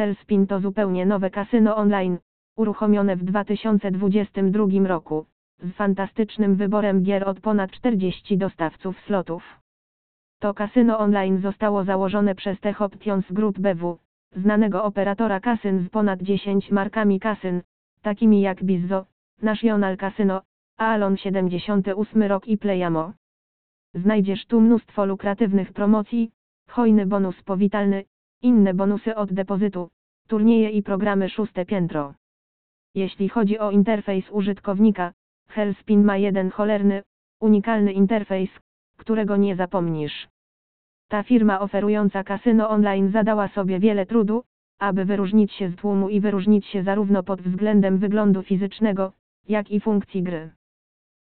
Hellspin to zupełnie nowe kasyno online, uruchomione w 2022 roku, z fantastycznym wyborem gier od ponad 40 dostawców slotów. To kasyno online zostało założone przez Tech Options Group BW, znanego operatora kasyn z ponad 10 markami kasyn, takimi jak Bizzo, National Casino, Alon 78 rok i Playamo. Znajdziesz tu mnóstwo lukratywnych promocji, hojny bonus powitalny, inne bonusy od depozytu, turnieje i programy szóste piętro. Jeśli chodzi o interfejs użytkownika, Hellspin ma jeden cholerny, unikalny interfejs, którego nie zapomnisz. Ta firma oferująca kasyno online zadała sobie wiele trudu, aby wyróżnić się z tłumu i wyróżnić się zarówno pod względem wyglądu fizycznego, jak i funkcji gry.